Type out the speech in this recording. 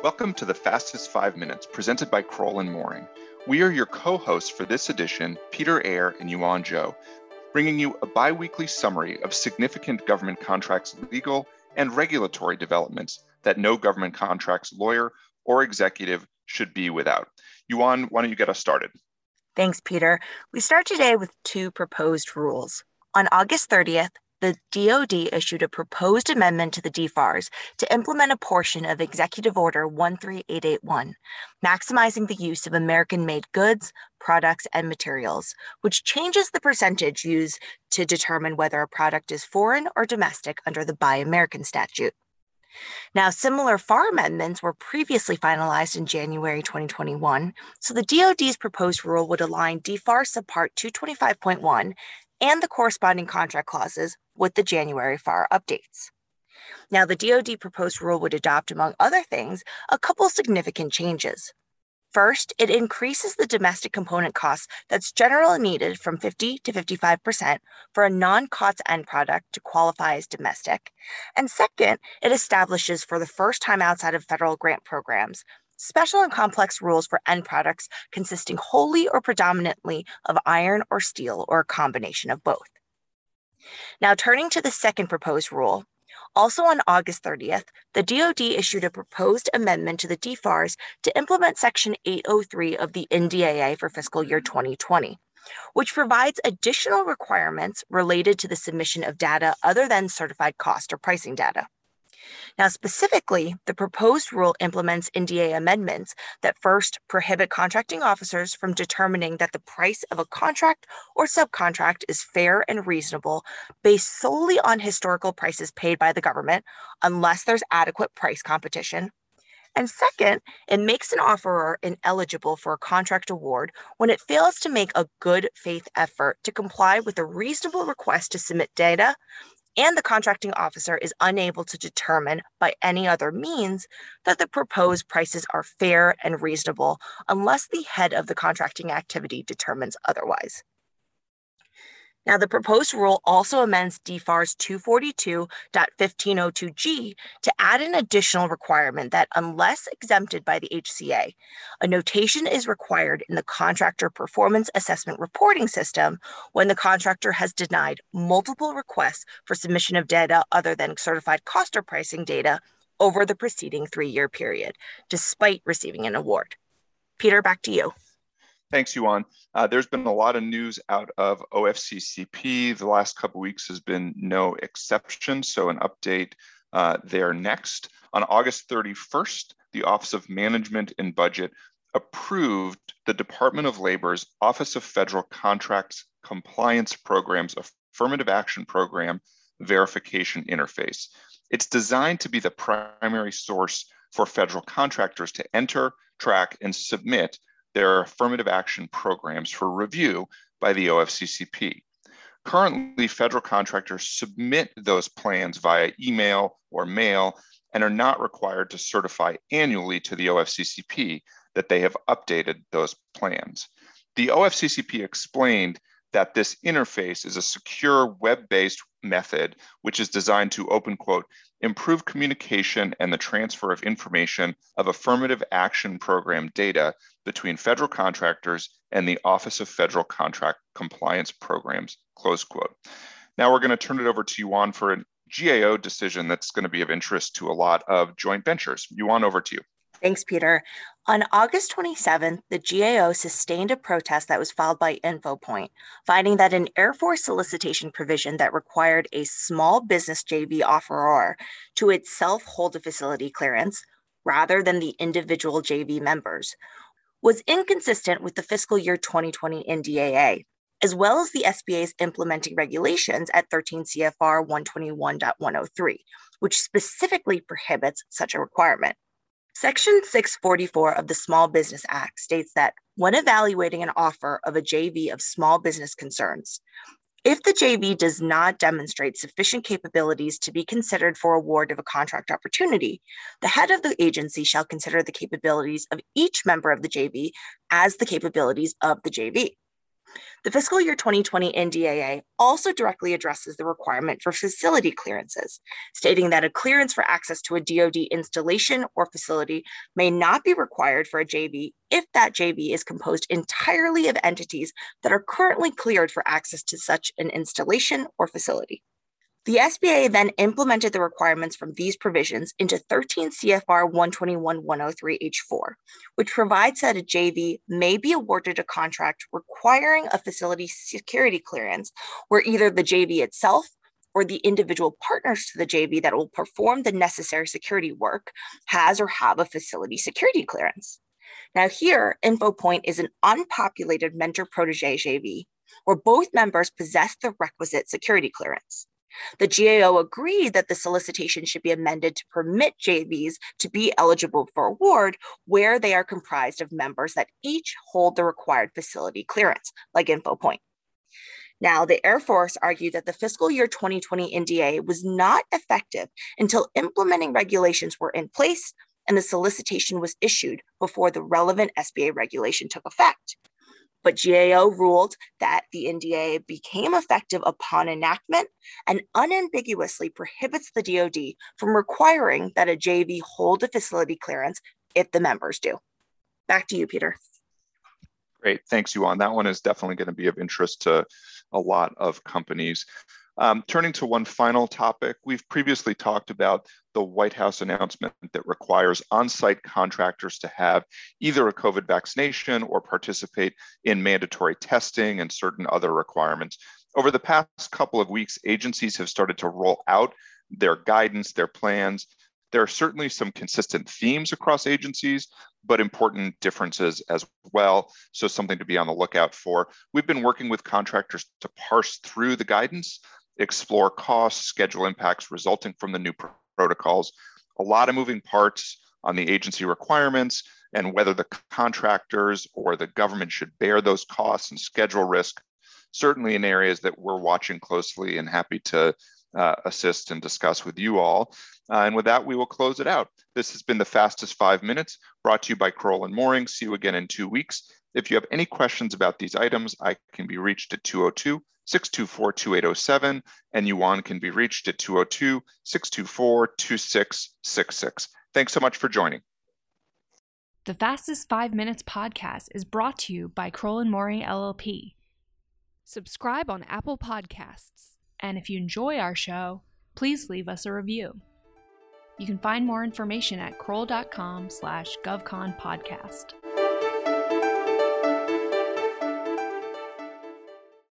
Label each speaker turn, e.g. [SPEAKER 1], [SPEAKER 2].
[SPEAKER 1] Welcome to the Fastest Five Minutes presented by Crowell and Moring. We are your co hosts for this edition, Peter Eyre and Yuan Zhou, bringing you a bi weekly summary of significant government contracts legal and regulatory developments that no government contracts lawyer or executive should be without. Yuan, why don't you get us started?
[SPEAKER 2] Thanks, Peter. We start today with two proposed rules. On August 30th, the DoD issued a proposed amendment to the DFARS to implement a portion of Executive Order 13881, maximizing the use of American made goods, products, and materials, which changes the percentage used to determine whether a product is foreign or domestic under the Buy American statute. Now, similar FAR amendments were previously finalized in January 2021, so the DoD's proposed rule would align DFAR Subpart 225.1 and the corresponding contract clauses with the January FAR updates. Now, the DoD proposed rule would adopt, among other things, a couple significant changes. First, it increases the domestic component cost that's generally needed from 50 to 55% for a non COTS end product to qualify as domestic. And second, it establishes for the first time outside of federal grant programs special and complex rules for end products consisting wholly or predominantly of iron or steel or a combination of both. Now, turning to the second proposed rule, also on August 30th, the DoD issued a proposed amendment to the DFARS to implement Section 803 of the NDAA for fiscal year 2020, which provides additional requirements related to the submission of data other than certified cost or pricing data. Now, specifically, the proposed rule implements NDA amendments that first prohibit contracting officers from determining that the price of a contract or subcontract is fair and reasonable based solely on historical prices paid by the government, unless there's adequate price competition. And second, it makes an offeror ineligible for a contract award when it fails to make a good faith effort to comply with a reasonable request to submit data and the contracting officer is unable to determine by any other means that the proposed prices are fair and reasonable unless the head of the contracting activity determines otherwise. Now, the proposed rule also amends DFARS 242.1502G to add an additional requirement that, unless exempted by the HCA, a notation is required in the contractor performance assessment reporting system when the contractor has denied multiple requests for submission of data other than certified cost or pricing data over the preceding three year period, despite receiving an award. Peter, back to you.
[SPEAKER 1] Thanks, Yuan. Uh, there's been a lot of news out of OFCCP. The last couple weeks has been no exception. So an update uh, there next. On August 31st, the Office of Management and Budget approved the Department of Labor's Office of Federal Contracts Compliance Programs Affirmative Action Program verification interface. It's designed to be the primary source for federal contractors to enter, track, and submit their affirmative action programs for review by the OFCCP. Currently, federal contractors submit those plans via email or mail and are not required to certify annually to the OFCCP that they have updated those plans. The OFCCP explained that this interface is a secure web-based method which is designed to open quote improve communication and the transfer of information of affirmative action program data between federal contractors and the office of federal contract compliance programs close quote. Now we're going to turn it over to yuan for a gao decision that's going to be of interest to a lot of joint ventures. Yuan over to you.
[SPEAKER 2] Thanks, Peter. On August 27th, the GAO sustained a protest that was filed by InfoPoint, finding that an Air Force solicitation provision that required a small business JV offeror to itself hold a facility clearance rather than the individual JV members was inconsistent with the fiscal year 2020 NDAA, as well as the SBA's implementing regulations at 13 CFR 121.103, which specifically prohibits such a requirement. Section 644 of the Small Business Act states that when evaluating an offer of a JV of small business concerns, if the JV does not demonstrate sufficient capabilities to be considered for award of a contract opportunity, the head of the agency shall consider the capabilities of each member of the JV as the capabilities of the JV. The fiscal year 2020 NDAA also directly addresses the requirement for facility clearances, stating that a clearance for access to a DoD installation or facility may not be required for a JV if that JV is composed entirely of entities that are currently cleared for access to such an installation or facility. The SBA then implemented the requirements from these provisions into 13 CFR 121.103H4, which provides that a JV may be awarded a contract requiring a facility security clearance where either the JV itself or the individual partners to the JV that will perform the necessary security work has or have a facility security clearance. Now, here, InfoPoint is an unpopulated mentor protege JV where both members possess the requisite security clearance. The GAO agreed that the solicitation should be amended to permit JVs to be eligible for award where they are comprised of members that each hold the required facility clearance, like InfoPoint. Now, the Air Force argued that the fiscal year 2020 NDA was not effective until implementing regulations were in place and the solicitation was issued before the relevant SBA regulation took effect. But GAO ruled that the NDA became effective upon enactment and unambiguously prohibits the DoD from requiring that a JV hold a facility clearance if the members do. Back to you, Peter.
[SPEAKER 1] Great. Thanks, Yuan. That one is definitely going to be of interest to a lot of companies. Um, turning to one final topic, we've previously talked about the White House announcement that requires on site contractors to have either a COVID vaccination or participate in mandatory testing and certain other requirements. Over the past couple of weeks, agencies have started to roll out their guidance, their plans. There are certainly some consistent themes across agencies, but important differences as well. So, something to be on the lookout for. We've been working with contractors to parse through the guidance explore costs, schedule impacts resulting from the new pr- protocols. A lot of moving parts on the agency requirements and whether the contractors or the government should bear those costs and schedule risk. Certainly in areas that we're watching closely and happy to uh, assist and discuss with you all. Uh, and with that, we will close it out. This has been the fastest five minutes brought to you by Crowell and Moring. See you again in two weeks. If you have any questions about these items, I can be reached at 202 624 2807, and Yuan can be reached at 202 624 2666. Thanks so much for joining.
[SPEAKER 3] The Fastest Five Minutes podcast is brought to you by Crowell and Moring LLP. Subscribe on Apple Podcasts, and if you enjoy our show, please leave us a review. You can find more information at crowell.com slash govconpodcast.